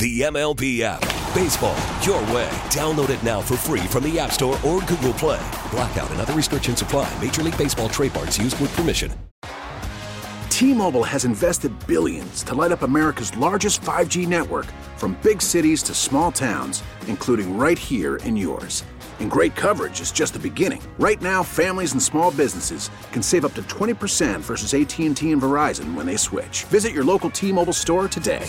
The MLB app. Baseball, your way. Download it now for free from the App Store or Google Play. Blackout and other restrictions apply. Major League Baseball trademarks used with permission. T-Mobile has invested billions to light up America's largest 5G network from big cities to small towns, including right here in yours. And great coverage is just the beginning. Right now, families and small businesses can save up to 20% versus AT&T and Verizon when they switch. Visit your local T-Mobile store today.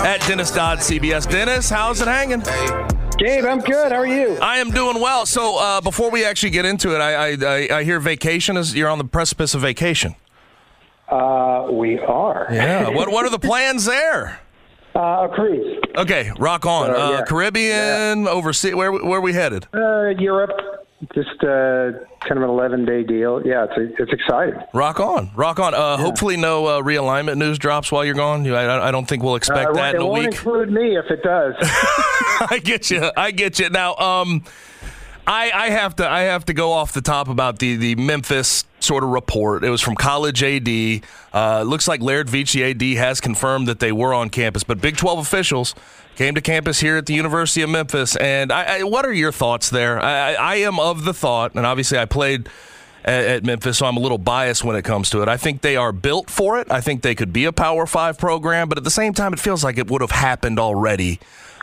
At Dennis Dodd, CBS. Dennis, how's it hanging? Gabe, I'm good. How are you? I am doing well. So uh, before we actually get into it, I, I, I hear vacation is you're on the precipice of vacation. Uh, we are. Yeah. what What are the plans there? Uh, a cruise. Okay, rock on. Uh, Uh, yeah. Caribbean, overseas. Where Where are we headed? Uh, Europe. Just uh, kind of an 11 day deal. Yeah, it's it's exciting. Rock on, rock on. Uh, Hopefully, no uh, realignment news drops while you're gone. I, I don't think we'll expect Uh, that in it won't include me if it does. I get you. I get you. Now, um, I I have to I have to go off the top about the the Memphis sort of report. It was from College AD. Uh, looks like Laird Veatch AD has confirmed that they were on campus, but Big 12 officials came to campus here at the University of Memphis. And I, I, what are your thoughts there? I, I, am of the thought, and obviously I played at, at Memphis, so I'm a little biased when it comes to it. I think they are built for it. I think they could be a Power Five program, but at the same time, it feels like it would have happened already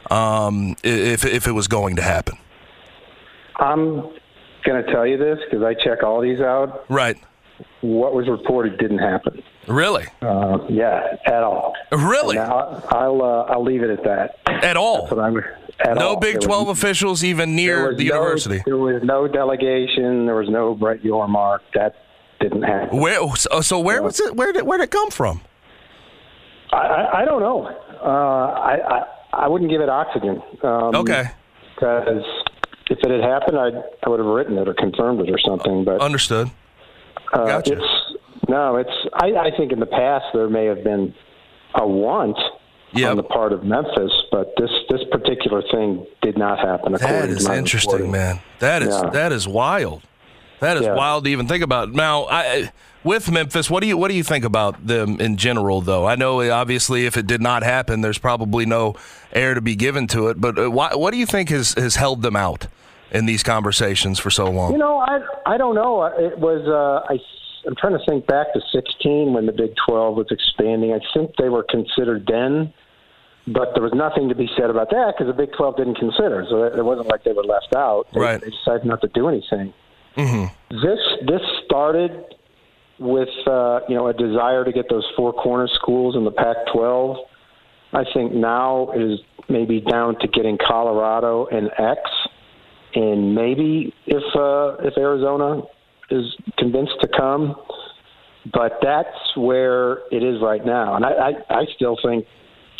um, if if it was going to happen. I'm going to tell you this because I check all these out. Right. What was reported didn't happen. Really? Uh, yeah, at all. Really? And I'll I'll, uh, I'll leave it at that. At all? That's what I'm, at no all. Big There was- 12 officials even near the no- university. There was no delegation. There was no Brett Yormark. That didn't happen. Where? So, so where was it? Where did where did it come from? I, I, I don't know. Uh, I, I I wouldn't give it oxygen. Um, Okay. Because if it had happened, I I would have written it or confirmed it or something. But Understood. uh, Gotcha. it's no. It's I, I think in the past there may have been a want Yep. on the part of Memphis, but this this particular thing did not happen. That is interesting, reporting. man. That is Yeah. that is wild. That is Yeah. wild to even think about. Now, I, with Memphis, what do you what do you think about them in general? Though I know obviously if it did not happen, there's probably no air to be given to it. But uh, why, what do you think has has held them out in these conversations for so long? You know, I I don't know. It was uh, I. I'm trying to think back to 16 when the Big 12 was expanding. I think they were considered then, but there was nothing to be said about that because the Big 12 didn't consider. So it wasn't like they were left out. They, Right. they decided not to do anything. Mm-hmm. This this started with uh, you know a desire to get those four corner schools in the Pac-12 I think now is maybe down to getting Colorado and X, and maybe if uh, if Arizona is convinced to come, but that's where it is right now. And I, I, I still think,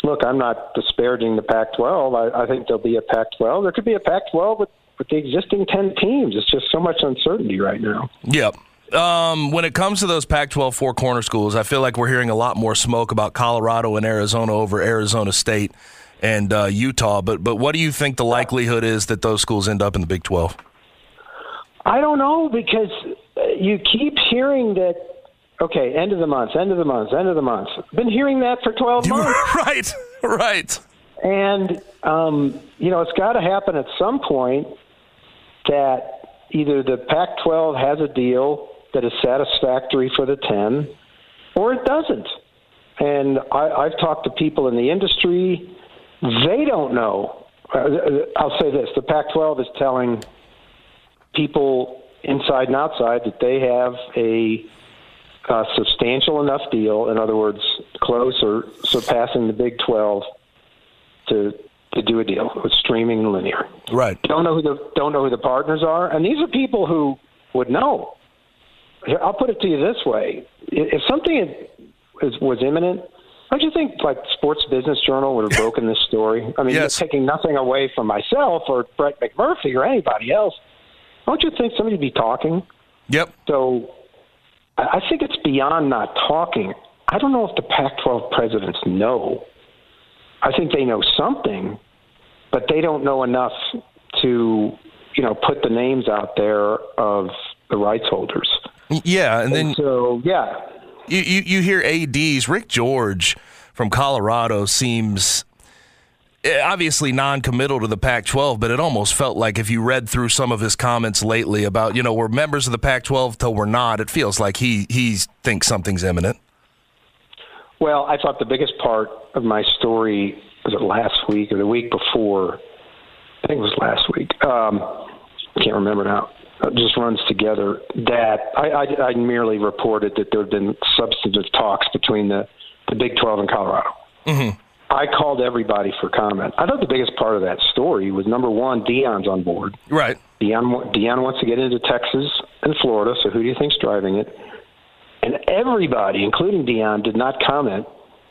look, I'm not disparaging the Pac-12. I, I think there'll be a Pac-12. There could be a Pac-12 with, with the existing 10 teams. It's just so much uncertainty right now. Yep. Um, when it comes to those Pac 12 four corner schools, I feel like we're hearing a lot more smoke about Colorado and Arizona over Arizona State and uh, Utah. But, but what do you think the likelihood is that those schools end up in the Big 12? I don't know because you keep hearing that okay, end of the month, end of the month, end of the month. Been hearing that for 12 months. right, right. And, um, you know, it's got to happen at some point that either the Pac 12 has a deal that is satisfactory for the 10 or it doesn't. And I, I've talked to people in the industry, they don't know. Uh, I'll say this the Pac 12 is telling people inside and outside that they have a uh, substantial enough deal, in other words, close or surpassing the Big 12 to to do a deal with streaming and linear. Right. Don't know who the don't know who the partners are, and these are people who would know. I'll put it to you this way: if something is, was imminent, don't you think like Sports Business Journal would have broken this story? I mean, yes. taking nothing away from myself or Brett McMurphy or anybody else. Don't you think somebody'd be talking? Yep. So I think it's beyond not talking. I don't know if the Pac 12 presidents know. I think they know something, but they don't know enough to, you know, put the names out there of the rights holders. Yeah, and then and so yeah, you, you you hear ads. Rick George from Colorado seems obviously non-committal to the Pac-12, but it almost felt like if you read through some of his comments lately about you know we're members of the Pac-12 till we're not, it feels like he he thinks something's imminent. Well, I thought the biggest part of my story was it last week or the week before. I think it was last week. Um, I can't remember now. It just runs together. That I, I, I merely reported that there had been substantive talks between the, the Big 12 and Colorado. Mm-hmm. I called everybody for comment. I thought the biggest part of that story was number one, Deion's on board. Right. Deion, Deion wants to get into Texas and Florida, so who do you think's driving it? And everybody, including Deion, did not comment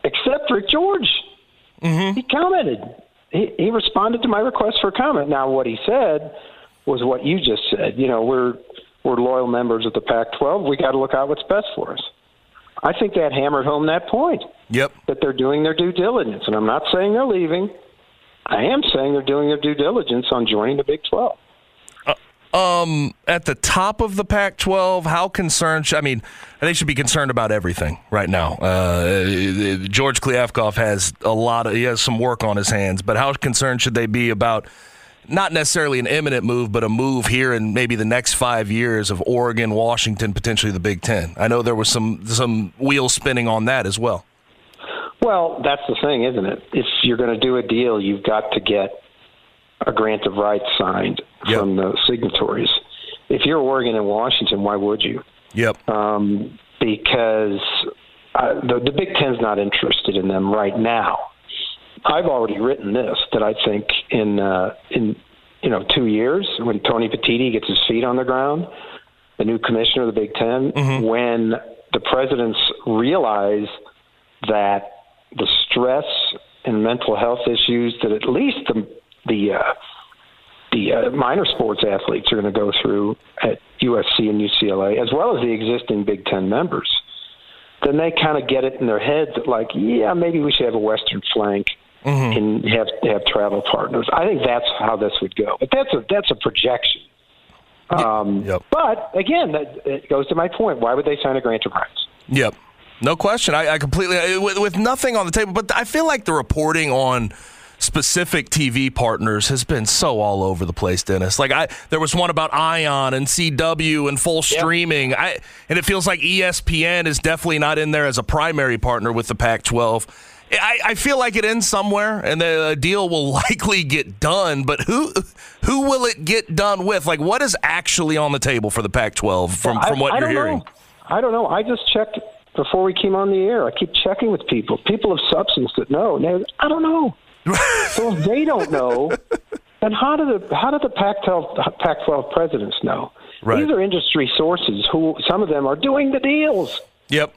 except Rick George. Mm-hmm. He commented. He, he responded to my request for comment. Now, what he said was what you just said. You know, we're we're loyal members of the Pac-12. We got to look out what's best for us. I think that hammered home that point. Yep. That they're doing their due diligence, and I'm not saying they're leaving. I am saying they're doing their due diligence on joining the Big 12. Um, at the top of the Pac-12, how concerned? I mean, they should be concerned about everything right now. Uh, George Kliavkoff has a lot of he has some work on his hands, but how concerned should they be about? Not necessarily an imminent move, but a move here in maybe the next five years of Oregon, Washington, potentially the Big Ten. I know there was some some wheels spinning on that as well. Well, that's the thing, isn't it? If you're going to do a deal, you've got to get a grant of rights signed Yep. from the signatories. If you're Oregon and Washington, why would you? Yep. Um, because uh, the, the Big Ten's not interested in them right now. I've already written this that I think in uh, in you know two years when Tony Petitti gets his feet on the ground, the new commissioner of the Big 10 when the presidents realize that the stress and mental health issues that at least the the uh, the uh, minor sports athletes are going to go through at USC and UCLA, as well as the existing Big Ten members, then they kind of get it in their heads that, like, yeah, maybe we should have a Western flank and have have travel partners. I think that's how this would go, but that's a that's a projection. Um, Yep. But again, that it goes to my point. Why would they sign a grant of rights? Yep. No question. I, I completely with, with nothing on the table, but I feel like the reporting on specific TV partners has been so all over the place, Dennis. Like I, there was one about Ion and CW and full streaming. I, and it feels like ESPN is definitely not in there as a primary partner with the Pac-12. I, I feel like it ends somewhere, and the uh, deal will likely get done. But who, who will it get done with? Like, what is actually on the table for the Pac-12 from I- from what I you're hearing? Know. I don't know. I just checked before we came on the air. I keep checking with people, people of substance that know. Now, I don't know. so if they don't know, then how do the how do the Pac-12 Pac-12 presidents know? Right. These are industry sources who some of them are doing the deals, Yep.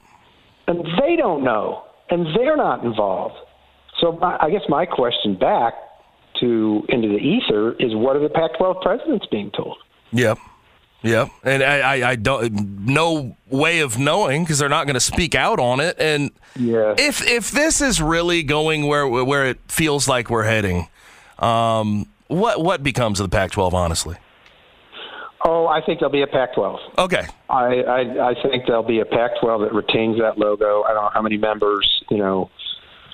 and they don't know, and they're not involved. So my, I guess my question back to into the ether is, what are the Pac-12 presidents being told? Yep. Yeah, And I, I, I don't no way of knowing because they're not going to speak out on it. And Yeah. if if this is really going where where it feels like we're heading, um, what what becomes of the Pac-12? Honestly. Oh, I think there'll be a Pac-12. Okay. I, I I think there'll be a Pac-12 that retains that logo. I don't know how many members. You know,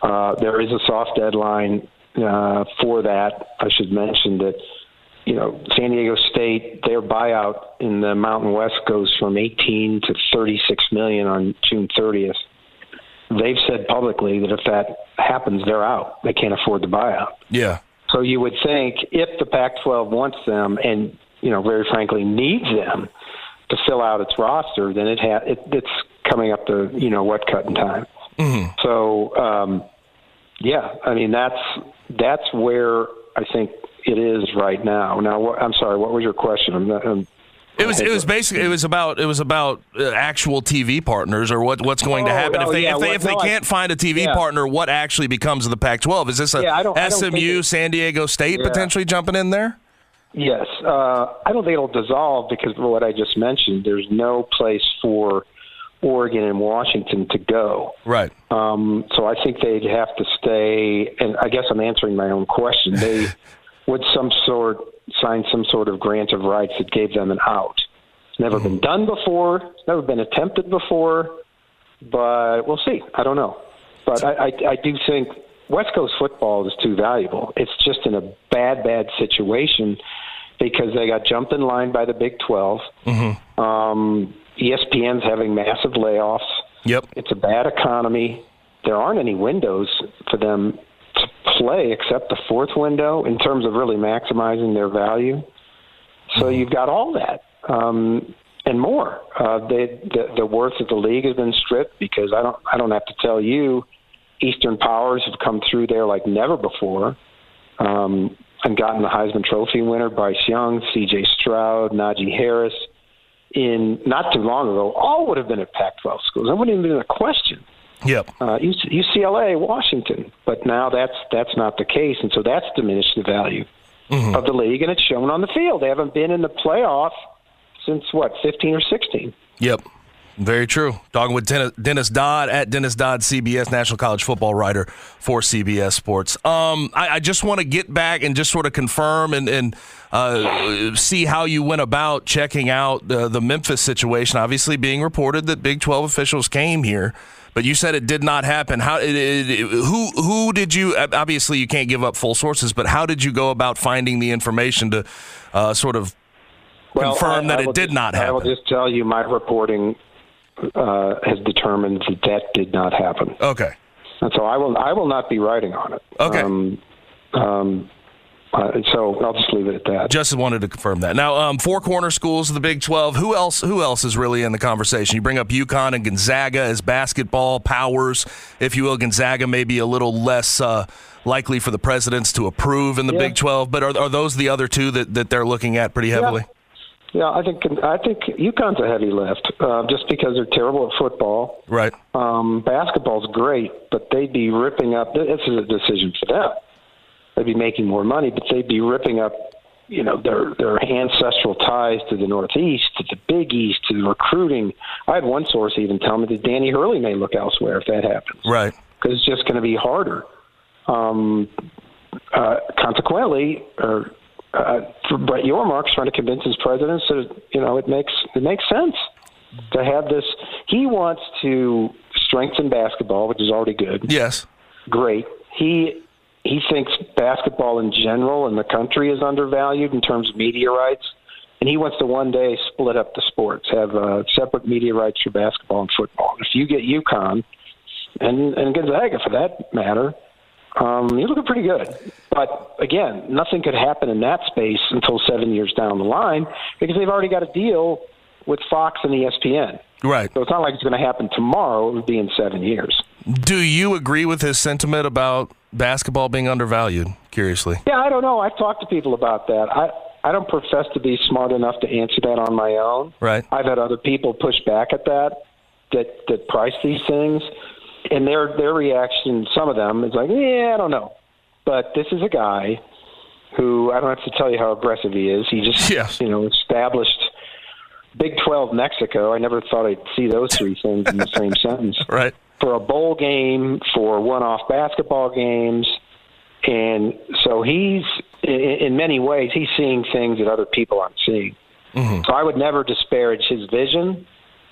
uh, there is a soft deadline uh, for that. I should mention that. You know, San Diego State, their buyout in the Mountain West goes from 18 to 36 million on June 30th. They've said publicly that if that happens, they're out. They can't afford the buyout. Yeah. So you would think if the Pac-12 wants them, and you know, very frankly, needs them to fill out its roster, then it ha- it, it's coming up to you know what cutting time. Mm-hmm. So um, yeah, I mean that's that's where I think it is right now. Now, what, I'm sorry, what was your question? I'm not, I'm, It was it was basically it was about it was about uh, actual TV partners or what what's going to Oh, happen if they yeah, if they what- if they no, can't find a TV yeah. partner what actually becomes of the Pac-12 is this a Yeah, I don't- I don't SMU San Diego State potentially jumping in there? Yes, uh, I don't think it'll dissolve because of what I just mentioned. There's no place for Oregon and Washington to go. Right. Um, so I think they'd have to stay. And I guess I'm answering my own question. They would some sort sign some sort of grant of rights that gave them an out. It's never been done before. It's never been attempted before. But we'll see. I don't know. But I, I, I do think West Coast football is too valuable. It's just in a bad, bad situation because they got jumped in line by the Big 12. Um, ESPN's having massive layoffs. Yep. It's a bad economy. There aren't any windows for them to play except the fourth window in terms of really maximizing their value. So you've got all that um, and more. Uh, they, the, the worth of the league has been stripped because I don't. I don't have to tell you, Eastern powers have come through there like never before, um, and gotten the Heisman Trophy winner Bryce Young, C.J. Stroud, Najee Harris. In not too long ago, all would have been at Pac-12 schools. That wouldn't even been a question Yep. uh, UCLA, Washington. But now that's that's not the case, and so that's diminished the value of the league, and it's shown on the field. They haven't been in the playoff since what, 15 or 16. Yep. Very true. Talking with Dennis Dodd at Dennis Dodd, CBS National College Football writer for CBS Sports. Um, I, I just want to get back and just sort of confirm and, and uh, see how you went about checking out the, the Memphis situation. Obviously, being reported that Big Twelve officials came here, but you said it did not happen. How? It, it, it- who? Who did you? Obviously, you can't give up full sources, but how did you go about finding the information to uh, sort of confirm I- that I it did just- not happen. I will just tell you, my reporting uh, has determined that that did not happen, Okay. and so I will I will not be writing on it. Okay. Um, um, uh, so I'll just leave it at that. Just wanted to confirm that. Now, um, four corner schools of the Big Twelve. Who else? Who else is really in the conversation? You bring up UConn and Gonzaga as basketball powers, if you will. Gonzaga may be a little less uh, likely for the presidents to approve in the Yeah. Big Twelve, but are, are those the other two that, that they're looking at pretty heavily? Yeah, I think I think UConn's a heavy lift, uh, just because they're terrible at football. Right. Um, basketball's great, but they'd be ripping up. This is a decision for them. They'd be making more money, but they'd be ripping up, you know, their their ancestral ties to the Northeast, to the Big East, to the recruiting. I had one source even tell me that Danny Hurley may look elsewhere if that happens, Right. because it's just going to be harder. Um, uh, consequently, or uh, for Brett Yormark's trying to convince his presidents that you know it makes it makes sense to have this. He wants to strengthen basketball, which is already good. Yes. Great. He he thinks basketball in general in the country is undervalued in terms of media rights, and he wants to one day split up the sports, have uh, separate media rights for basketball and football. If you get UConn and and Gonzaga for that matter, um, you're looking pretty good. But again, nothing could happen in that space until seven years down the line because they've already got a deal with Fox and ESPN. Right. So it's not like it's going to happen tomorrow. It would be in seven years. Do you agree with his sentiment about basketball being undervalued? Curiously. Yeah, I don't know. I've talked to people about that. I I don't profess to be smart enough to answer that on my own. Right. I've had other people push back at that that that price these things, and their their reaction, some of them, is like, yeah, I don't know. But this is a guy who I don't have to tell you how aggressive he is. He just you know established Big Twelve Mexico. I never thought I'd see those three things in the same sentence Right. for a bowl game, for one-off basketball games, and so he's in, in many ways he's seeing things that other people aren't seeing. Mm-hmm. So I would never disparage his vision,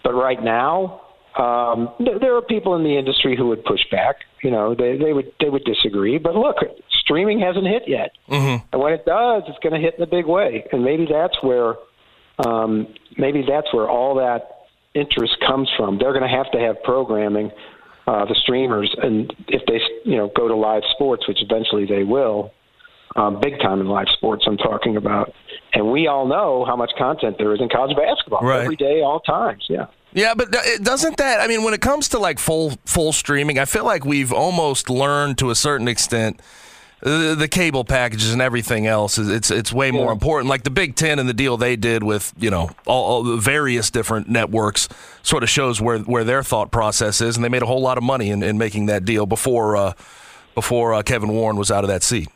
but right now um, th- there are people in the industry who would push back. You know, they they would they would disagree. But look, streaming hasn't hit yet, and when it does, it's going to hit in a big way. And maybe that's where um, maybe that's where all that interest comes from. They're going to have to have programming, uh, the streamers, and if they you know go to live sports, which eventually they will, um, big time in live sports. I'm talking about, and we all know how much content there is in college basketball Right. every day, all times. Yeah. Yeah, but it- doesn't that? I mean, when it comes to like full full streaming, I feel like we've almost learned to a certain extent. The, the cable packages and everything else is it's it's way more important. Like the Big Ten and the deal they did with you know all, all the various different networks sort of shows where where their thought process is, and they made a whole lot of money in, in making that deal before uh, before uh, Kevin Warren was out of that seat.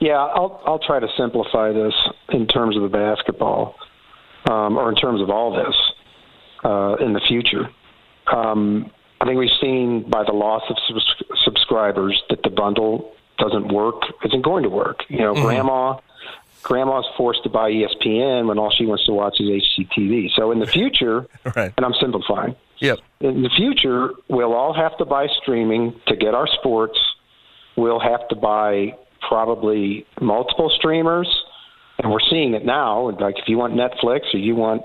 Yeah, I'll I'll try to simplify this in terms of the basketball, um, or in terms of all this uh, in the future. Um, I think we've seen by the loss of subs- subscribers that the bundle doesn't work. Isn't going to work. You know, grandma, grandma's forced to buy ESPN when all she wants to watch is HGTV. So in the future, Right. and I'm simplifying Yep. in the future, we'll all have to buy streaming to get our sports. We'll have to buy probably multiple streamers, and we're seeing it now. Like if you want Netflix or you want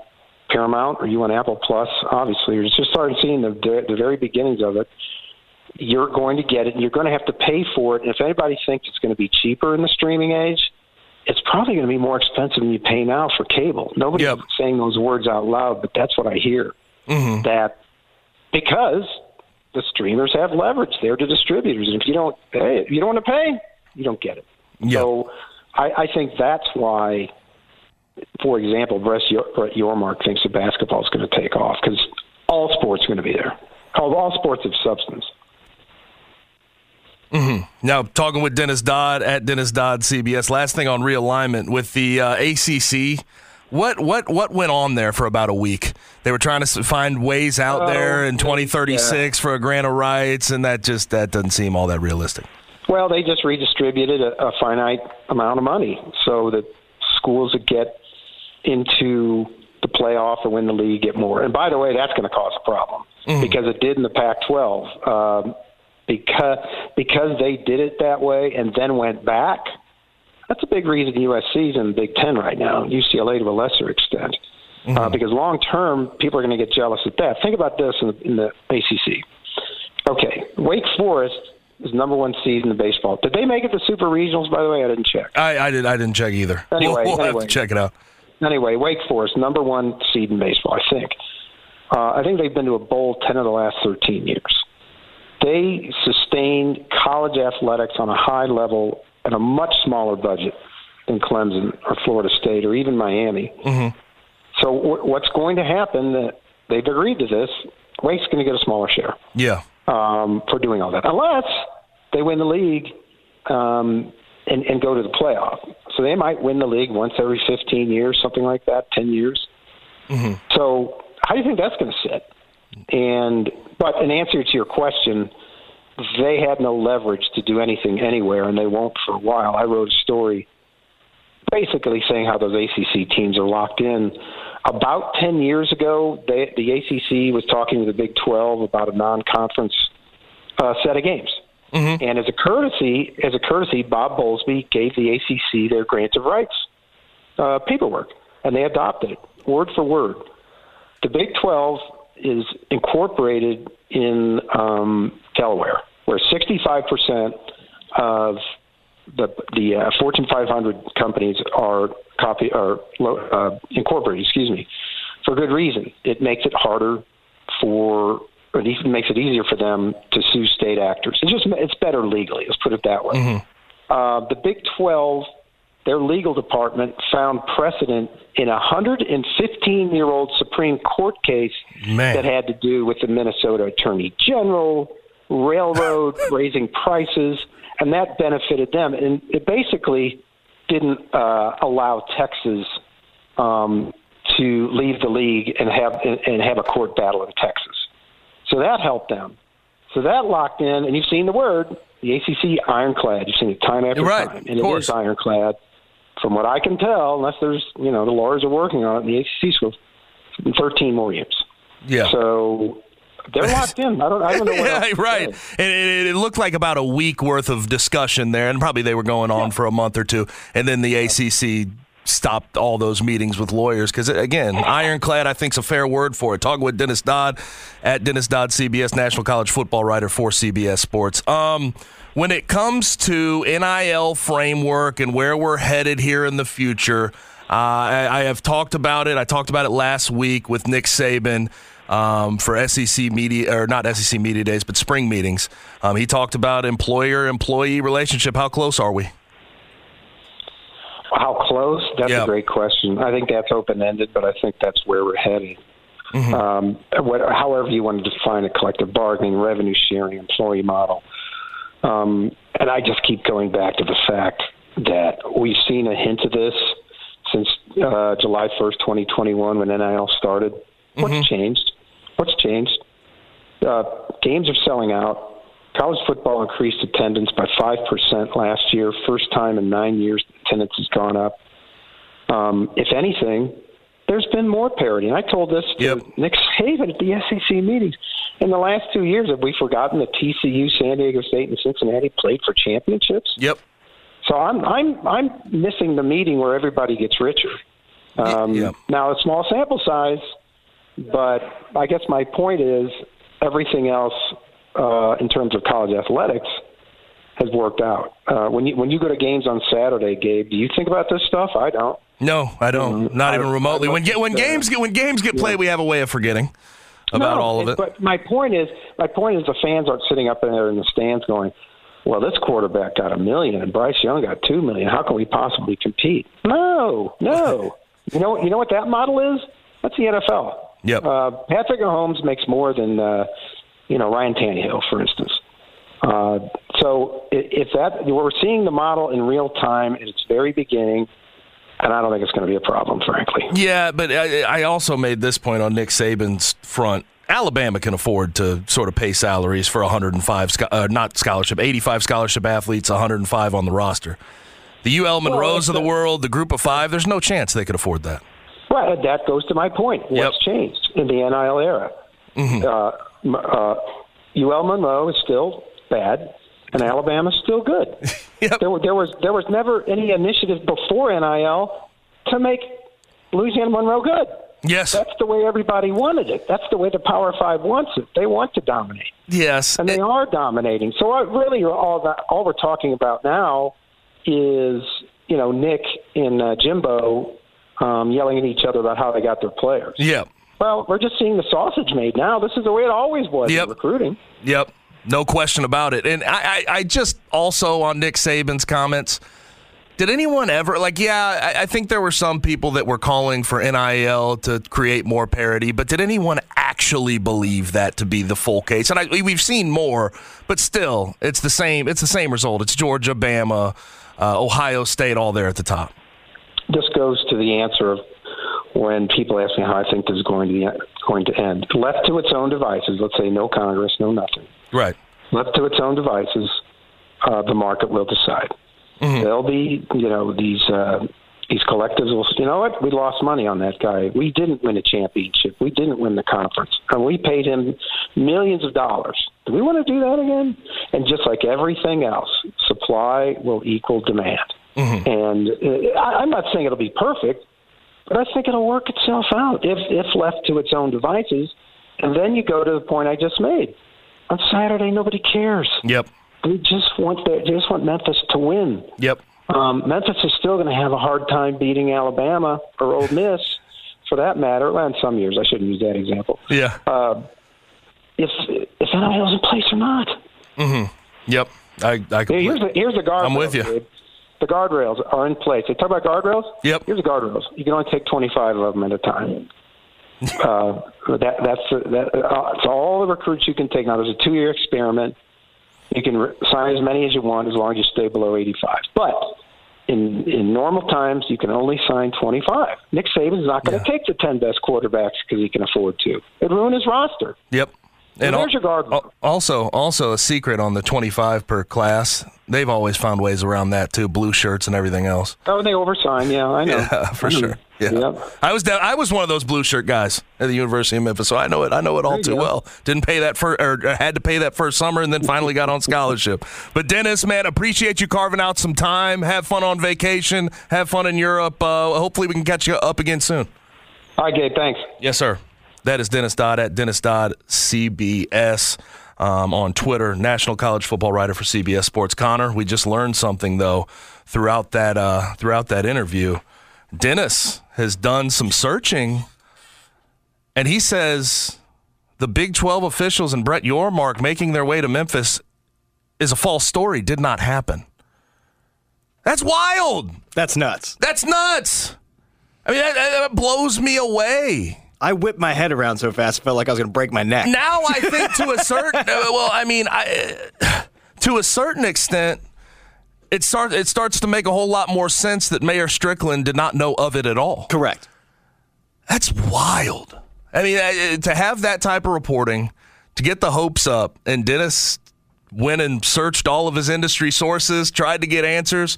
Paramount or you want Apple Plus, obviously you're just starting seeing the the very beginnings of it. You're going to get it, and you're going to have to pay for it. And if anybody thinks it's going to be cheaper in the streaming age, it's probably going to be more expensive than you pay now for cable. Nobody's Yep. saying those words out loud, but that's what I hear. Mm-hmm. That because the streamers have leverage there to distributors, and if you don't pay, if you don't want to pay, you don't get it. Yep. So I, I think that's why, for example, Brett, Yor- Brett Yormark thinks that basketball is going to take off because all sports are going to be there. All, all sports of substance. Now, talking with Dennis Dodd at Dennis Dodd CBS. Last thing on realignment with the uh, ACC. What what what went on there for about a week? They were trying to find ways out Oh, there in yeah. 2036 for a grant of rights, and that just that doesn't seem all that realistic. Well, they just redistributed a, a finite amount of money so that schools that get into the playoff or win the league get more. And by the way, that's going to cause a problem because it did in the Pac-12. Um, because because they did it that way and then went back. That's a big reason USC's in the Big Ten right now. UCLA to a lesser extent, uh, because long term people are going to get jealous at that. Think about this in the, in the ACC. Okay, Wake Forest is number one seed in the baseball. Did they make it to Super Regionals? By the way, I didn't check. I, I did I didn't check either. Anyway, we'll, we'll have to check it out. Anyway, Wake Forest, number one seed in baseball, I think. Uh, I think they've been to a bowl 10 of the last 13 years. They sustained college athletics on a high level at a much smaller budget than Clemson or Florida State or even Miami. So w- what's going to happen? Uh, they've agreed to this. Wake's going to get a smaller share Yeah. um, for doing all that, unless they win the league um, and, and go to the playoff. So they might win the league once every 15 years, something like that, 10 years. So how do you think that's going to sit? And but in answer to your question, they had no leverage to do anything anywhere, and they won't for a while. I wrote a story basically saying how those ACC teams are locked in. About 10 years ago, they, the ACC was talking to the Big 12 about a non-conference uh, set of games. And as a courtesy, as a courtesy, Bob Bowlesby gave the ACC their grant of rights uh, paperwork, and they adopted it word for word. The Big 12 is incorporated in um, Delaware, where 65% of the the uh, Fortune 500 companies are copy are uh, incorporated. Excuse me. for good reason. It makes it harder for, or it even makes it easier for them to sue state actors. It's just it's better legally. Let's put it that way. Mm-hmm. Uh, the Big Twelve, their legal department found precedent in a 115 year old Supreme Court case Man. that had to do with the Minnesota Attorney General, railroad raising prices, and that benefited them. And it basically didn't uh, allow Texas um, to leave the league and have and have a court battle in Texas. So that helped them. So that locked in, and you've seen the word the ACC ironclad. You've seen it time after Right, time, and it course. is ironclad. From what I can tell, unless there's you know the lawyers are working on it, the ACC's for 13 more years. Yeah. So they're locked in. I don't. I don't know what yeah, right. And it, it looked like about a week worth of discussion there, and probably they were going on for a month or two, and then the ACC stopped all those meetings with lawyers because again, ironclad I think is a fair word for it. Talking with Dennis Dodd at Dennis Dodd, CBS National College Football writer for CBS Sports. Um, when it comes to NIL framework and where we're headed here in the future. Uh, I, I have talked about it. I talked about it last week with Nick Saban um, for SEC media or not SEC media days, but spring meetings. Um, he talked about employer-employee relationship. How close are we? How close? That's Yeah. a great question. I think that's open ended, but I think that's where we're headed. Um, what, however, you want to define a collective bargaining, revenue sharing, employee model. Um, and I just keep going back to the fact that we've seen a hint of this since uh, July 1st, 2021, when NIL started. What's changed? What's changed? Uh, games are selling out. College football increased attendance by 5% last year. First time in nine years, attendance has gone up. Um, if anything, there's been more parity. And I told this to Yep. Nick Saban at the SEC meetings. In the last two years, have we forgotten that TCU, San Diego State, and Cincinnati played for championships? Yep. So I'm I'm I'm missing the meeting where everybody gets richer. Um, yeah. Now a small sample size, but I guess my point is everything else uh, in terms of college athletics has worked out. Uh, when you when you go to games on Saturday, Gabe, do you think about this stuff? I don't. No, I don't. Not I- even remotely. When ga- when games get when games get played, we have a way of forgetting about No, all of it. But my point is, my point is, the fans aren't sitting up there in the stands going, "Well, this quarterback got a million and Bryce Young got two million. How can we possibly compete?" No, no. you know, you know what that model is? That's the NFL. Yep. Uh, Patrick Mahomes makes more than uh, you know Ryan Tannehill, for instance. Uh, so if that we're seeing the model in real time at its very beginning, and I don't think it's going to be a problem, frankly. Yeah, but I, I also made this point on Nick Saban's front. Alabama can afford to sort of pay salaries for 105, uh, not scholarship, 85 scholarship athletes, 105 on the roster. The UL Monroes of the world, the group of five, there's no chance they could afford that. Right, that goes to my point. What's Yep. changed in the NIL era? Uh, m- uh, UL Monroe is still bad, and Alabama is still good. Yep. There, there was there was never any initiative before NIL to make Louisiana Monroe good. Yes. That's the way everybody wanted it. That's the way the Power Five wants it. They want to dominate, Yes. and they are dominating. So I, really, all that all we're talking about now is you know Nick and uh, Jimbo um, yelling at each other about how they got their players. Yep. Well, we're just seeing the sausage made now. This is the way it always was Yep. in recruiting. Yep. No question about it. And I, I, I just also on Nick Saban's comments, did anyone ever like? Yeah, I, I think there were some people that were calling for NIL to create more parity, but did anyone actually believe that to be the full case? And I, we've seen more, but still, it's the same. It's the same result. It's Georgia, Bama, uh, Ohio State, all there at the top. This goes to the answer of when people ask me how I think this is going to be, going to end. Left to its own devices, let's say no Congress, no nothing. Right. Left to its own devices, uh, the market will decide. There'll be, you know, these uh, these collectives will. You know what? We lost money on that guy. We didn't win a championship. We didn't win the conference, and we paid him millions of dollars. Do we want to do that again? And just like everything else, supply will equal demand. And uh, I, I'm not saying it'll be perfect, but I think it'll work itself out if if left to its own devices. And then you go to the point I just made. On Saturday, nobody cares. Yep. They just want the, they just want Memphis to win. Yep. Um, Memphis is still going to have a hard time beating Alabama or Ole Miss for that matter, well, in some years, I shouldn't use that example. Yeah. Uh, if if NIL's in place or not. Mm-hmm. Yep. I, I here's the here's the guardrails. I'm with you. Gabe. The guardrails are in place. They talk about guardrails. Yep. Here's the guardrails. You can only take 25 of them at a time. uh, that that's that. Uh, it's all the recruits you can take. Now there's a two-year experiment. You can re- sign as many as you want as long as you stay below 85. But in in normal times, you can only sign 25. Nick Saban's not going to yeah. take the 10 best quarterbacks because he can afford to. It ruined his roster. Yep. And there's your guard. Also, also a secret on the 25 per class. They've always found ways around that too. Blue shirts and everything else. Oh, they oversign. Yeah, I know. Yeah, for I know. sure. Yeah. Yep. I was down, I was one of those blue shirt guys at the University of Memphis, so I know it. I know it all too go. well. Didn't pay that for or had to pay that first summer, and then finally got on scholarship. But Dennis, man, appreciate you carving out some time. Have fun on vacation. Have fun in Europe. Uh, hopefully, we can catch you up again soon. All right, Gabe. Thanks. Yes, sir. That is Dennis Dodd at Dennis Dodd CBS um, on Twitter, national college football writer for CBS Sports. Connor, we just learned something though throughout that uh, throughout that interview. Dennis has done some searching, and he says the Big 12 officials and Brett Yormark making their way to Memphis is a false story. Did not happen. That's wild. That's nuts. That's nuts. I mean, that, that blows me away. I whipped my head around so fast, I felt like I was going to break my neck. Now I think to a certain, well, I mean, I, to a certain extent, it starts it starts to make a whole lot more sense that Mayor Strickland did not know of it at all. Correct. That's wild. I mean, uh, to have that type of reporting, to get the hopes up, and Dennis went and searched all of his industry sources, tried to get answers,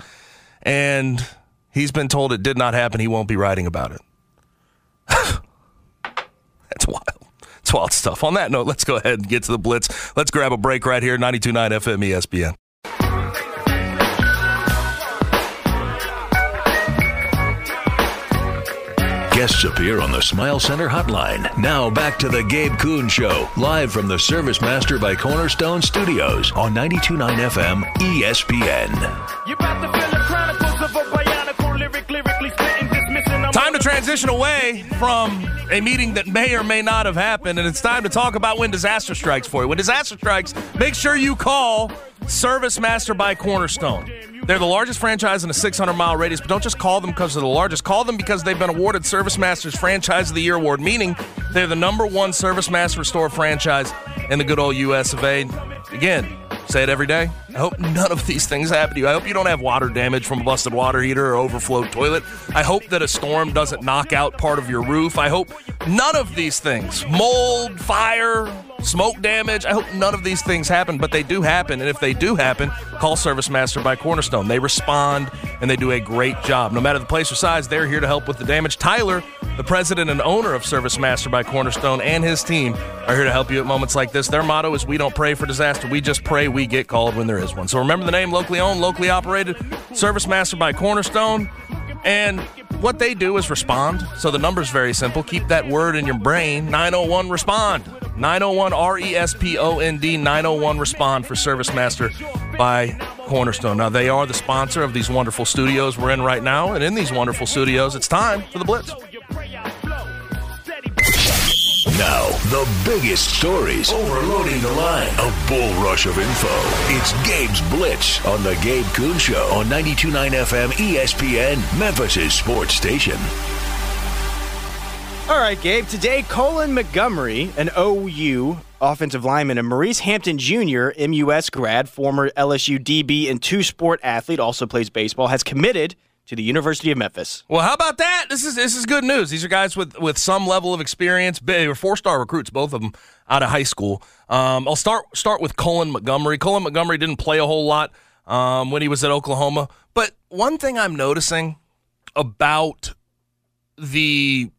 and he's been told it did not happen. He won't be writing about it. That's wild. It's wild stuff. On that note, let's go ahead and get to the Blitz. Let's grab a break right here, 92.9 FM ESPN. Guests appear on the Smile Center hotline. Now back to the Gabe Kuhn Show, live from the Service Master by Cornerstone Studios on 92.9 FM ESPN. Time to transition away from a meeting that may or may not have happened, and it's time to talk about when disaster strikes for you. When disaster strikes, make sure you call Service Master by Cornerstone. They're the largest franchise in a 600 mile radius, but don't just call them because they're the largest. Call them because they've been awarded Service Master's Franchise of the Year award, meaning they're the number one Service Master store franchise in the good old US of A. Again, say it every day. I hope none of these things happen to you. I hope you don't have water damage from a busted water heater or overflowed toilet. I hope that a storm doesn't knock out part of your roof. I hope none of these things mold, fire, smoke damage. I hope none of these things happen, but they do happen. And if they do happen, call Service Master by Cornerstone. They respond and they do a great job. No matter the place or size, they're here to help with the damage. Tyler, the president and owner of Service Master by Cornerstone, and his team are here to help you at moments like this. Their motto is We don't pray for disaster, we just pray we get called when there is one. So remember the name locally owned, locally operated, Service Master by Cornerstone. And what they do is respond. So the number's very simple. Keep that word in your brain 901 respond. 901 R E S P O N D 901 respond for Service Master by Cornerstone. Now, they are the sponsor of these wonderful studios we're in right now. And in these wonderful studios, it's time for the Blitz. Now, the biggest stories overloading the line. A bull rush of info. It's Gabe's Blitz on the Gabe Kuhn Show on 92.9 FM ESPN, Memphis' sports station. All right, Gabe. Today, Colin Montgomery, an OU offensive lineman, and Maurice Hampton Jr., MUS grad, former LSU DB and two sport athlete, also plays baseball, has committed to the University of Memphis. Well, how about that? This is this is good news. These are guys with with some level of experience. They were four star recruits, both of them out of high school. Um, I'll start start with Colin Montgomery. Colin Montgomery didn't play a whole lot um, when he was at Oklahoma, but one thing I'm noticing about the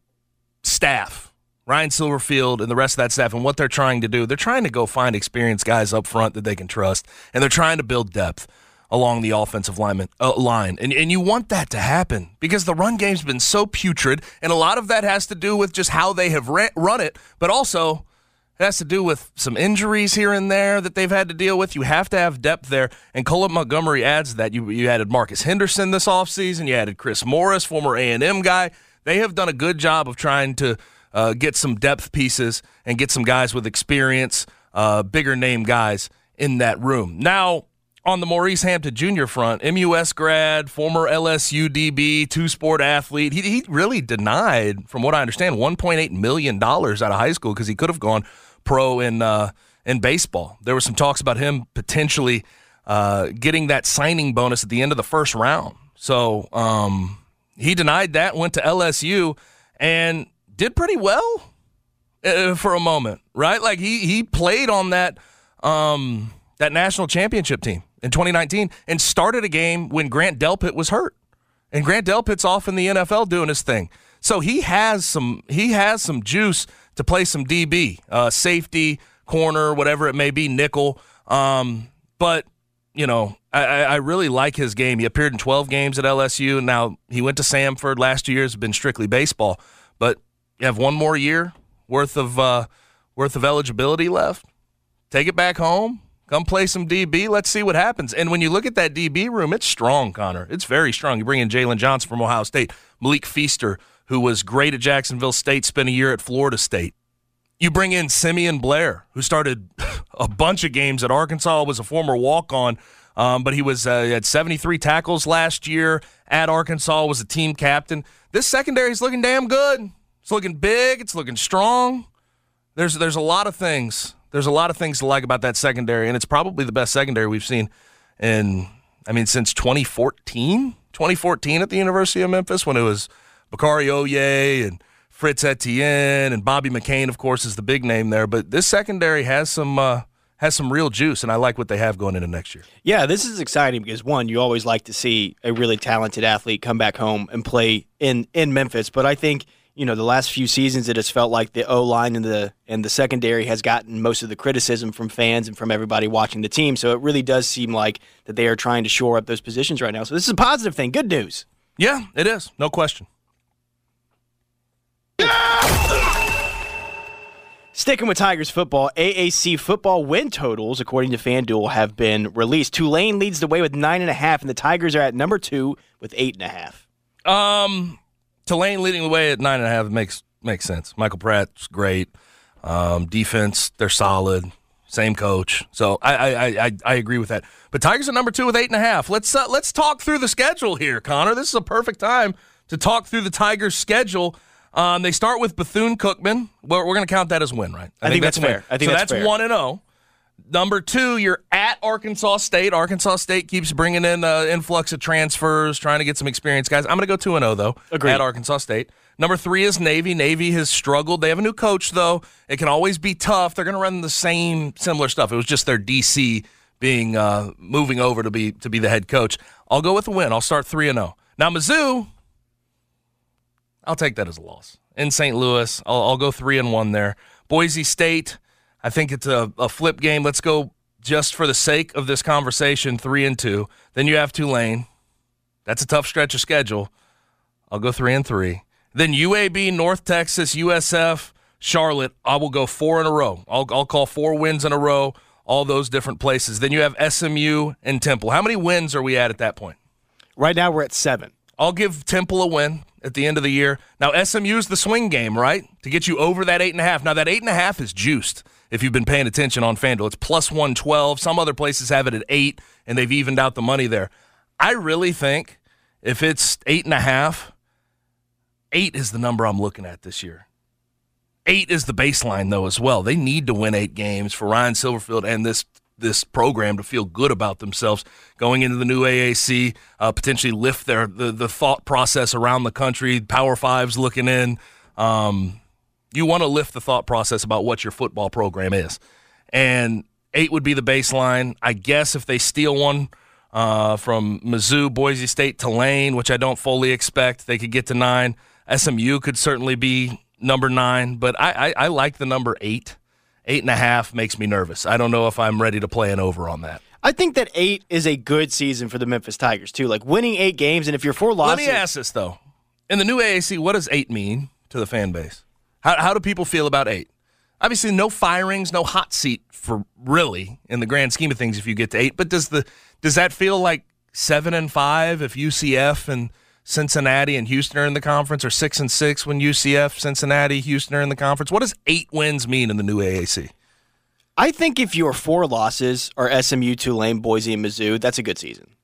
staff. Ryan Silverfield and the rest of that staff, and what they're trying to do, they're trying to go find experienced guys up front that they can trust, and they're trying to build depth along the offensive lineman, uh, line. And, and you want that to happen because the run game's been so putrid. And a lot of that has to do with just how they have run it, but also it has to do with some injuries here and there that they've had to deal with. You have to have depth there. And Colin Montgomery adds that. You, you added Marcus Henderson this offseason. You added Chris Morris, former A&M guy. they have done a good job of trying to uh, get some depth pieces and get some guys with experience, uh, bigger name guys in that room. Now, on the Maurice Hampton Jr. front, MUS grad, former LSU DB, two sport athlete. He, he really denied, from what I understand, $1.8 million out of high school because he could have gone pro in, uh, in baseball. There were some talks about him potentially uh, getting that signing bonus at the end of the first round. So um, he denied that, went to LSU, and did pretty well uh, for a moment, right? Like he, he played on that. Um, that national championship team in 2019 and started a game when Grant Delpit was hurt. And Grant Delpit's off in the NFL doing his thing. So he has some he has some juice to play some DB, uh, safety, corner, whatever it may be, nickel. Um, but you know, I, I, really like his game. He appeared in 12 games at LSU. and Now he went to Samford last two years. Been strictly baseball, but you have one more year worth of uh, worth of eligibility left. Take it back home. Come play some DB. Let's see what happens. And when you look at that DB room, it's strong, Connor. It's very strong. You bring in Jalen Johnson from Ohio State, Malik Feaster, who was great at Jacksonville State, spent a year at Florida State. You bring in Simeon Blair, who started a bunch of games at Arkansas, was a former walk on, um, but he was uh, had 73 tackles last year at Arkansas, was a team captain. This secondary is looking damn good. It's looking big. It's looking strong. There's there's a lot of things there's a lot of things to like about that secondary, and it's probably the best secondary we've seen in, I mean, since 2014, 2014 at the University of Memphis when it was Bakari Oye and Fritz Etienne and Bobby McCain, of course, is the big name there. But this secondary has some. Uh, has some real juice, and I like what they have going into next year. Yeah, this is exciting because one, you always like to see a really talented athlete come back home and play in in Memphis, but I think you know the last few seasons it has felt like the O line and the and the secondary has gotten most of the criticism from fans and from everybody watching the team. So it really does seem like that they are trying to shore up those positions right now. So this is a positive thing. Good news. Yeah, it is. No question. Sticking with Tigers football, AAC football win totals, according to FanDuel, have been released. Tulane leads the way with nine and a half, and the Tigers are at number two with eight and a half. Um, Tulane leading the way at nine and a half makes makes sense. Michael Pratt's great. Um, defense, they're solid. Same coach, so I, I I I agree with that. But Tigers at number two with eight and a half. Let's uh, let's talk through the schedule here, Connor. This is a perfect time to talk through the Tigers' schedule. Um, they start with Bethune Cookman. Well, we're going to count that as win, right? I, I think, think, that's, fair. I think so. That's, that's one and zero. Number two, you're at Arkansas State. Arkansas State keeps bringing in uh, influx of transfers, trying to get some experience guys. I'm going to go two and zero though. Agreed. At Arkansas State. Number three is Navy. Navy has struggled. They have a new coach though. It can always be tough. They're going to run the same similar stuff. It was just their DC being uh, moving over to be to be the head coach. I'll go with a win. I'll start three and zero. Now Mizzou, I'll take that as a loss in St. Louis. I'll, I'll go three and one there. Boise State. I think it's a, a flip game. Let's go just for the sake of this conversation, three and two. Then you have Tulane. That's a tough stretch of schedule. I'll go three and three. Then UAB, North Texas, USF, Charlotte. I will go four in a row. I'll, I'll call four wins in a row, all those different places. Then you have SMU and Temple. How many wins are we at at that point? Right now we're at seven. I'll give Temple a win at the end of the year. Now SMU's the swing game, right? To get you over that eight and a half. Now that eight and a half is juiced if you've been paying attention on FanDuel. It's plus 112. Some other places have it at eight, and they've evened out the money there. I really think if it's eight and a half, eight is the number I'm looking at this year. Eight is the baseline, though, as well. They need to win eight games for Ryan Silverfield and this this program to feel good about themselves going into the new AAC, uh, potentially lift their the, the thought process around the country. Power Fives looking in. Um, you want to lift the thought process about what your football program is. And eight would be the baseline. I guess if they steal one uh, from Mizzou, Boise State, Tulane, which I don't fully expect, they could get to nine. SMU could certainly be number nine, but I, I, I like the number eight. Eight and a half makes me nervous. I don't know if I'm ready to play an over on that. I think that eight is a good season for the Memphis Tigers too. Like winning eight games, and if you're four losses, let me ask this though: in the new AAC, what does eight mean to the fan base? How, how do people feel about eight? Obviously, no firings, no hot seat for really in the grand scheme of things if you get to eight. But does the does that feel like seven and five if UCF and Cincinnati, and Houston are in the conference, or six and six when UCF, Cincinnati, Houston are in the conference? What does eight wins mean in the new AAC? I think if your four losses are SMU, Tulane, Boise, and Mizzou, that's a good season.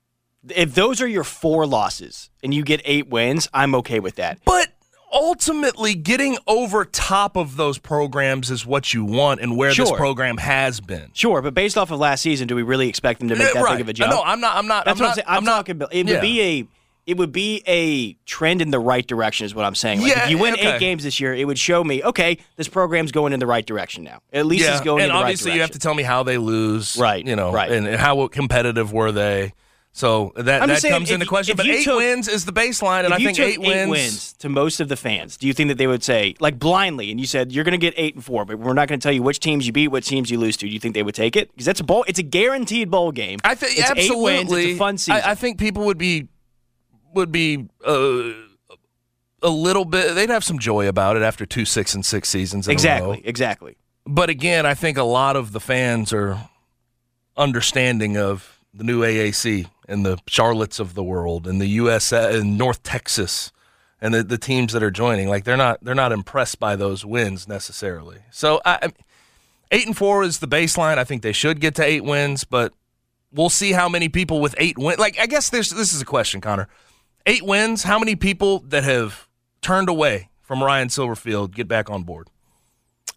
If those are your four losses and you get eight wins, I'm okay with that. But ultimately, getting over top of those programs is what you want and where Sure. this program has been. Sure, but based off of last season, do we really expect them to make that right. big of a jump? No, I'm not. I'm not. That's I'm what not, I'm saying. I'm, I'm not- talking about. It yeah. would be a. It would be a trend in the right direction, is what I'm saying. Like Yeah, if you win okay. eight games this year, it would show me, okay, this program's going in the right direction now. At least yeah, it's going and in the right obviously you have to tell me how they lose, Right, You know, right. and how competitive were they? So that that saying, comes into question. But eight took- wins is the baseline, and I think took eight, wins, wins to most of the fans, do you think that they would say, like blindly, and you said you're going to get eight and four, but we're not going to tell you which teams you beat, what teams you lose to? Do you think they would take it? Because that's a bowl. It's a guaranteed bowl game. I think absolutely. eight wins. It's a fun season. I, I think people would be would be uh, a little bit. They'd have some joy about it after two six and six seasons. In a row. exactly, exactly. But again, I think a lot of the fans are understanding of the new AAC and the Charlottes of the world and the US and North Texas and the, the teams that are joining. Like they're not they're not impressed by those wins necessarily. So I, eight and four is the baseline. I think they should get to eight wins, but we'll see how many people with eight wins. Like I guess this this is a question, Connor. Eight wins. How many people that have turned away from Ryan Silverfield get back on board?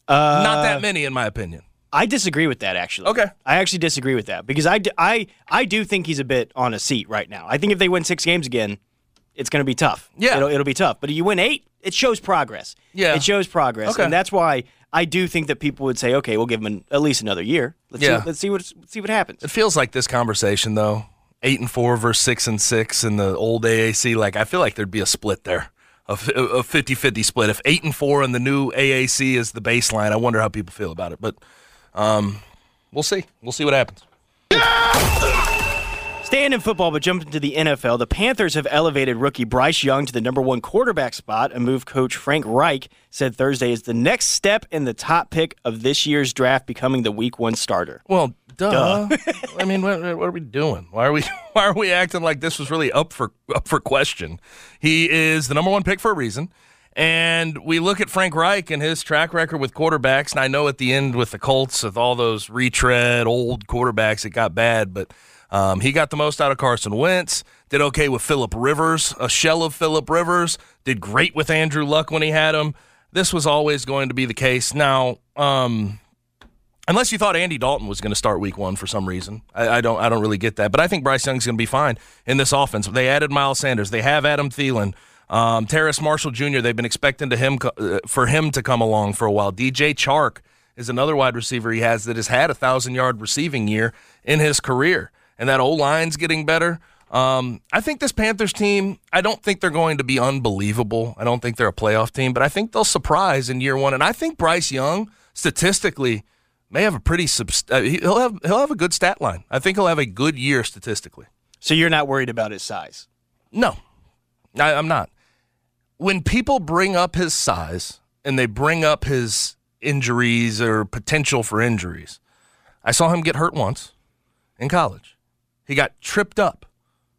Uh, Not that many, in my opinion. I disagree with that actually. Okay. I actually disagree with that because I, I, I do think he's a bit on a seat right now. I think if they win six games again, it's going to be tough. Yeah. It'll, it'll be tough. But if you win eight, it shows progress. Yeah. It shows progress. Okay. And that's why I do think that people would say, okay, we'll give him an, at least another year. Let's, Yeah. see, let's see what let's see what happens. It feels like this conversation though. Eight and four versus six and six in the old AAC. Like I feel like there'd be a split there, a 50-50 split. If eight and four in the new AAC is the baseline, I wonder how people feel about it. But um, we'll see. We'll see what happens. Staying in football, but jumping to the NFL, the Panthers have elevated rookie Bryce Young to the number one quarterback spot, a move coach Frank Reich said Thursday is the next step in the top pick of this year's draft, becoming the week one starter. Well, duh. I mean, what, what are we doing? Why are we why are we acting like this was really up for up for question? He is the number one pick for a reason. And we look at Frank Reich and his track record with quarterbacks, and I know at the end with the Colts, with all those retread old quarterbacks, it got bad, but um, he got the most out of Carson Wentz. Did okay with Philip Rivers, a shell of Philip Rivers. Did great with Andrew Luck when he had him. This was always going to be the case. Now, um, unless you thought Andy Dalton was going to start Week One for some reason, I, I don't. I don't really get that. But I think Bryce Young's going to be fine in this offense. They added Miles Sanders. They have Adam Thielen. Um, Terrace Marshall Jr. They've been expecting to him uh, for him to come along for a while. DJ Chark is another wide receiver he has that has had a thousand yard receiving year in his career, and that O line's getting better. Um, I think this Panthers team. I don't think they're going to be unbelievable. I don't think they're a playoff team, but I think they'll surprise in year one. And I think Bryce Young, statistically, may have a pretty subst- uh, he- he'll have he'll have a good stat line. I think he'll have a good year statistically. So you're not worried about his size? No, I, I'm not. When people bring up his size and they bring up his injuries or potential for injuries, I saw him get hurt once in college. He got tripped up,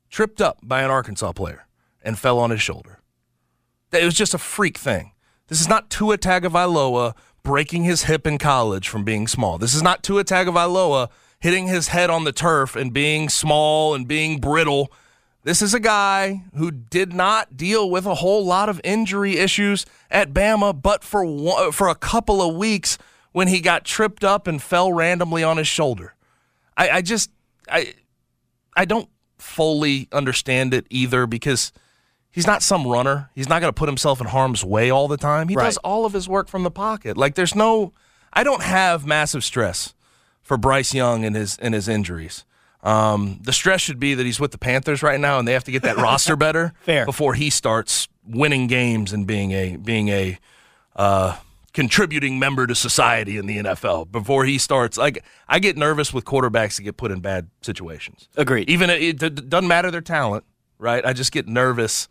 tripped up by an Arkansas player and fell on his shoulder. That it was just a freak thing. This is not Tua Tagovailoa breaking his hip in college from being small. This is not Tua Tagovailoa hitting his head on the turf and being small and being brittle. This is a guy who did not deal with a whole lot of injury issues at Bama, but for one, for a couple of weeks when he got tripped up and fell randomly on his shoulder. I, I just I I don't fully understand it either because he's not some runner. He's not going to put himself in harm's way all the time. He Right. does all of his work from the pocket. Like there's no I don't have massive stress for Bryce Young and his and his injuries. Um, the stress should be that he's with the Panthers right now and they have to get that roster better Fair. before he starts winning games and being a being a uh, contributing member to society in the NFL. Before he starts, like I get nervous with quarterbacks that get put in bad situations. Agreed. Even it, it doesn't matter their talent, right? I just get nervous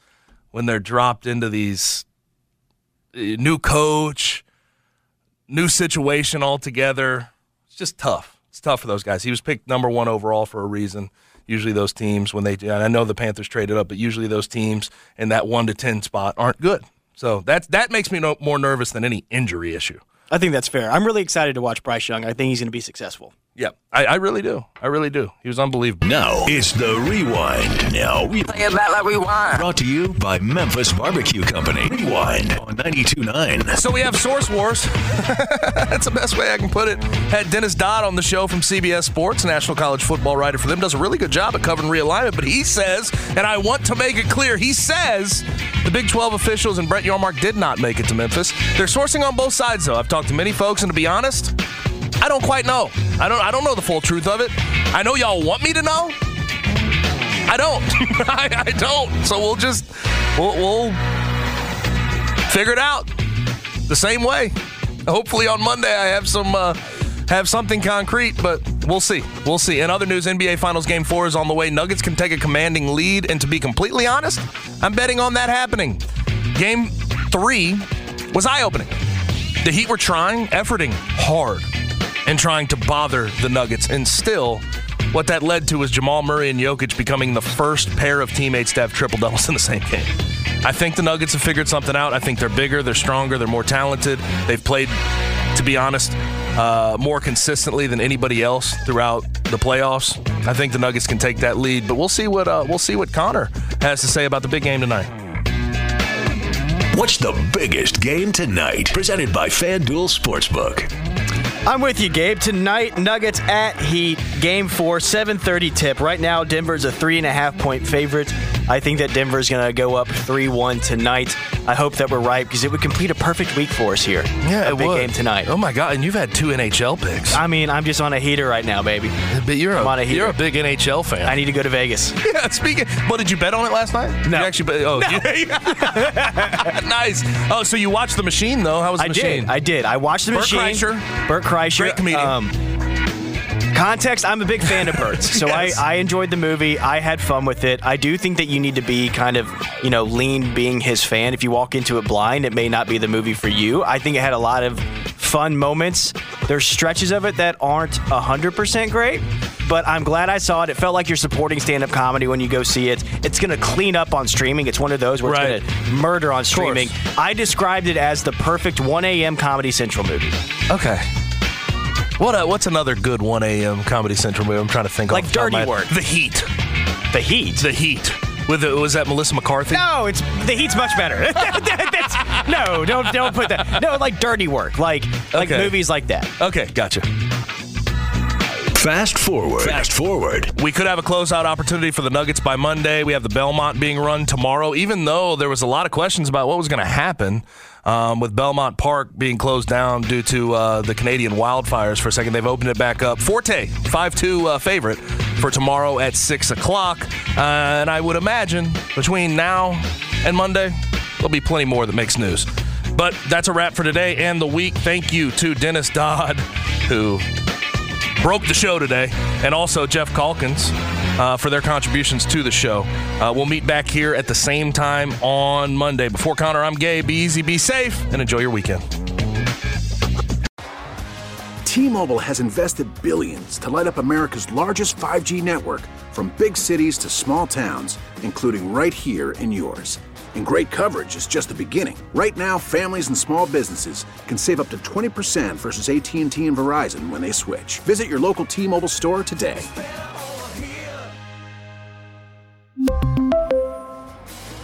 when they're dropped into these uh, new coach, new situation altogether. It's just tough. It's tough for those guys. He was picked number one overall for a reason. Usually those teams when they and I know the Panthers traded up, but usually those teams in that one to ten spot aren't good. So that that makes me no, more nervous than any injury issue. I think that's fair. I'm really excited to watch Bryce Young. I think he's going to be successful. Yeah, I, I, really do. I really do. He was unbelievable. Now it's the rewind. Now we play it back like rewind. Brought to you by Memphis Barbecue Company. Rewind on 92.9. So we have Source Wars. That's the best way I can put it. Had Dennis Dodd on the show from CBS Sports, national college football writer for them. Does a really good job at covering realignment. But he says, and I want to make it clear, he says the Big 12 officials and Brett Yormark did not make it to Memphis. They're sourcing on both sides, though. I've talked to many folks, and to be honest, I don't quite know. I don't. I don't know the full truth of it. I know y'all want me to know. I don't. I, I, don't. So we'll just we'll, we'll figure it out the same way. Hopefully on Monday I have some uh, have something concrete, but we'll see. We'll see. In other news, NBA Finals Game Four is on the way. Nuggets can take a commanding lead, and to be completely honest, I'm betting on that happening. Game Three was eye opening. The Heat were trying, efforting hard and trying to bother the Nuggets. And still, what that led to was Jamal Murray and Jokic becoming the first pair of teammates to have triple doubles in the same game. I think the Nuggets have figured something out. I think they're bigger, they're stronger, they're more talented. They've played, to be honest, uh, more consistently than anybody else throughout the playoffs. I think the Nuggets can take that lead, but we'll see what uh, we'll see what Connor has to say about the big game tonight. What's the biggest game tonight? Presented by FanDuel Sportsbook. I'm with you, Gabe. Tonight, Nuggets at Heat, Game Four, 7:30 tip. Right now, Denver's a three and a half point favorite. I think that Denver's going to go up 3-1 tonight. I hope that we're right because it would complete a perfect week for us here. Yeah, a big would. game tonight. Oh my god! And you've had two NHL picks. I mean, I'm just on a heater right now, baby. But you're I'm a, on a heater. you're a big NHL fan. I need to go to Vegas. Yeah, speaking. Well, did you bet on it last night? No. You actually, bet, oh, you- nice. Oh, so you watched the machine though? How was the I machine? did. I did. I watched the Bert machine. Kreischer. Bert Kreischer. Great comedian. Um, context, I'm a big fan of Bert's. So Yes. I, I enjoyed the movie. I had fun with it. I do think that you need to be kind of, you know, lean being his fan. If you walk into it blind, it may not be the movie for you. I think it had a lot of fun moments. There's stretches of it that aren't 100% great, but I'm glad I saw it. It felt like you're supporting stand up comedy when you go see it. It's going to clean up on streaming. It's one of those where Right. it's going to murder on streaming. I described it as the perfect 1 a.m. Comedy Central movie. Okay. What uh, what's another good 1 a.m. Comedy Central movie? I'm trying to think. Like off the top of Dirty my- Work. The Heat. The Heat. The Heat. With the, was that Melissa McCarthy? No, it's the Heat's much better. That's, no, don't don't put that. No, like dirty work, like like Okay. movies like that. Okay, gotcha. Fast forward. Fast forward. We could have a closeout opportunity for the Nuggets by Monday. We have the Belmont being run tomorrow, even though there was a lot of questions about what was going to happen um, with Belmont Park being closed down due to uh, the Canadian wildfires for a second. They've opened it back up. Forte, 5 2 uh, favorite for tomorrow at 6 o'clock. Uh, and I would imagine between now and Monday, there'll be plenty more that makes news. But that's a wrap for today and the week. Thank you to Dennis Dodd, who broke the show today, and also Geoff Calkins uh, for their contributions to the show. Uh, we'll meet back here at the same time on Monday. Before Connor, I'm Gabe. Be easy, be safe, and enjoy your weekend. T-Mobile has invested billions to light up America's largest 5G network from big cities to small towns, including right here in yours. And great coverage is just the beginning. Right now, families and small businesses can save up to 20% versus AT&T and Verizon when they switch. Visit your local T-Mobile store today.